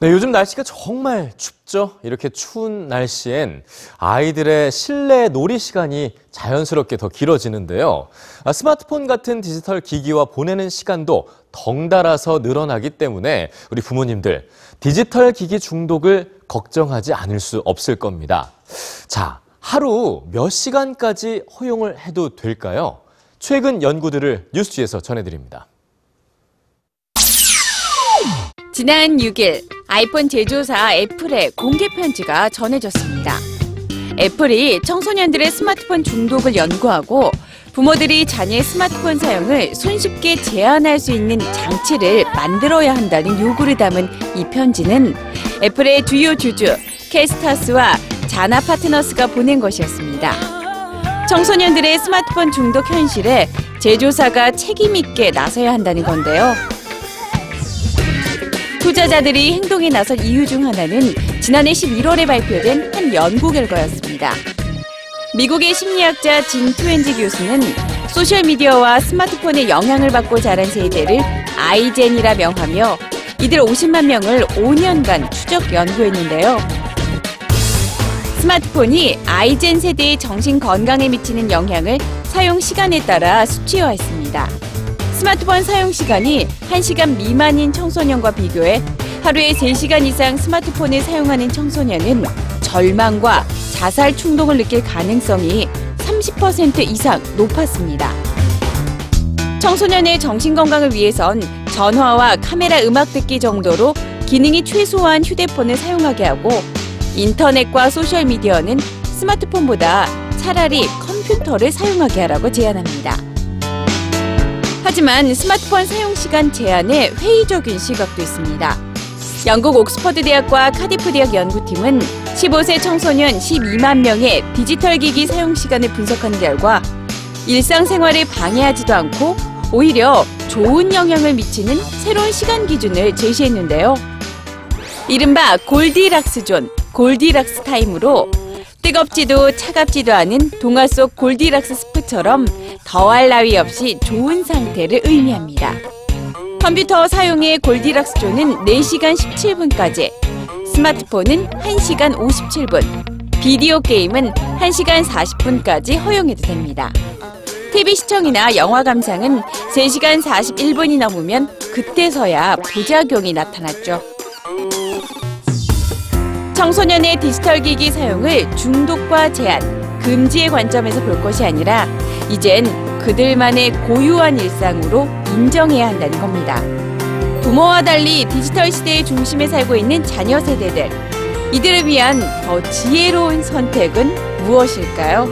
네, 요즘 날씨가 정말 춥죠? 이렇게 추운 날씨엔 아이들의 실내 놀이 시간이 자연스럽게 더 길어지는데요. 아, 스마트폰 같은 디지털 기기와 보내는 시간도 덩달아서 늘어나기 때문에 우리 부모님들 디지털 기기 중독을 걱정하지 않을 수 없을 겁니다. 자, 하루 몇 시간까지 허용을 해도 될까요? 최근 연구들을 뉴스지에서 전해드립니다. 지난 6일 아이폰 제조사 애플의 공개 편지가 전해졌습니다. 애플이 청소년들의 스마트폰 중독을 연구하고 부모들이 자녀의 스마트폰 사용을 손쉽게 제한할 수 있는 장치를 만들어야 한다는 요구를 담은 이 편지는 애플의 주요 주주 캐스타스와 자나 파트너스가 보낸 것이었습니다. 청소년들의 스마트폰 중독 현실에 제조사가 책임있게 나서야 한다는 건데요. 투자자들이 행동에 나선 이유 중 하나는 지난해 11월에 발표된 한 연구 결과였습니다. 미국의 심리학자 진 투엔지 교수는 소셜미디어와 스마트폰의 영향을 받고 자란 세대를 아이젠이라 명하며 이들 50만 명을 5년간 추적 연구했는데요. 스마트폰이 아이젠 세대의 정신 건강에 미치는 영향을 사용 시간에 따라 수치화했습니다. 스마트폰 사용 시간이 1시간 미만인 청소년과 비교해 하루에 3시간 이상 스마트폰을 사용하는 청소년은 절망과 자살 충동을 느낄 가능성이 30% 이상 높았습니다. 청소년의 정신 건강을 위해선 전화와 카메라 음악 듣기 정도로 기능이 최소한 휴대폰을 사용하게 하고 인터넷과 소셜 미디어는 스마트폰보다 차라리 컴퓨터를 사용하게 하라고 제안합니다. 하지만 스마트폰 사용 시간 제한에 회의적인 시각도 있습니다. 영국 옥스퍼드 대학과 카디프 대학 연구팀은 15세 청소년 12만 명의 디지털 기기 사용 시간을 분석한 결과 일상생활을 방해하지도 않고 오히려 좋은 영향을 미치는 새로운 시간 기준을 제시했는데요. 이른바 골디락스 존, 골디락스 타임으로 뜨겁지도 차갑지도 않은 동화 속 골디락스 스프처럼 더할 나위 없이 좋은 상태를 의미합니다. 컴퓨터 사용의 골디락스 존은 4시간 17분까지, 스마트폰은 1시간 57분, 비디오 게임은 1시간 40분까지 허용해도 됩니다. TV 시청이나 영화 감상은 3시간 41분이 넘으면 그때서야 부작용이 나타났죠. 청소년의 디지털 기기 사용을 중독과 제한, 금지의 관점에서 볼 것이 아니라 이젠 그들만의 고유한 일상으로 인정해야 한다는 겁니다. 부모와 달리 디지털 시대의 중심에 살고 있는 자녀 세대들. 이들을 위한 더 지혜로운 선택은 무엇일까요?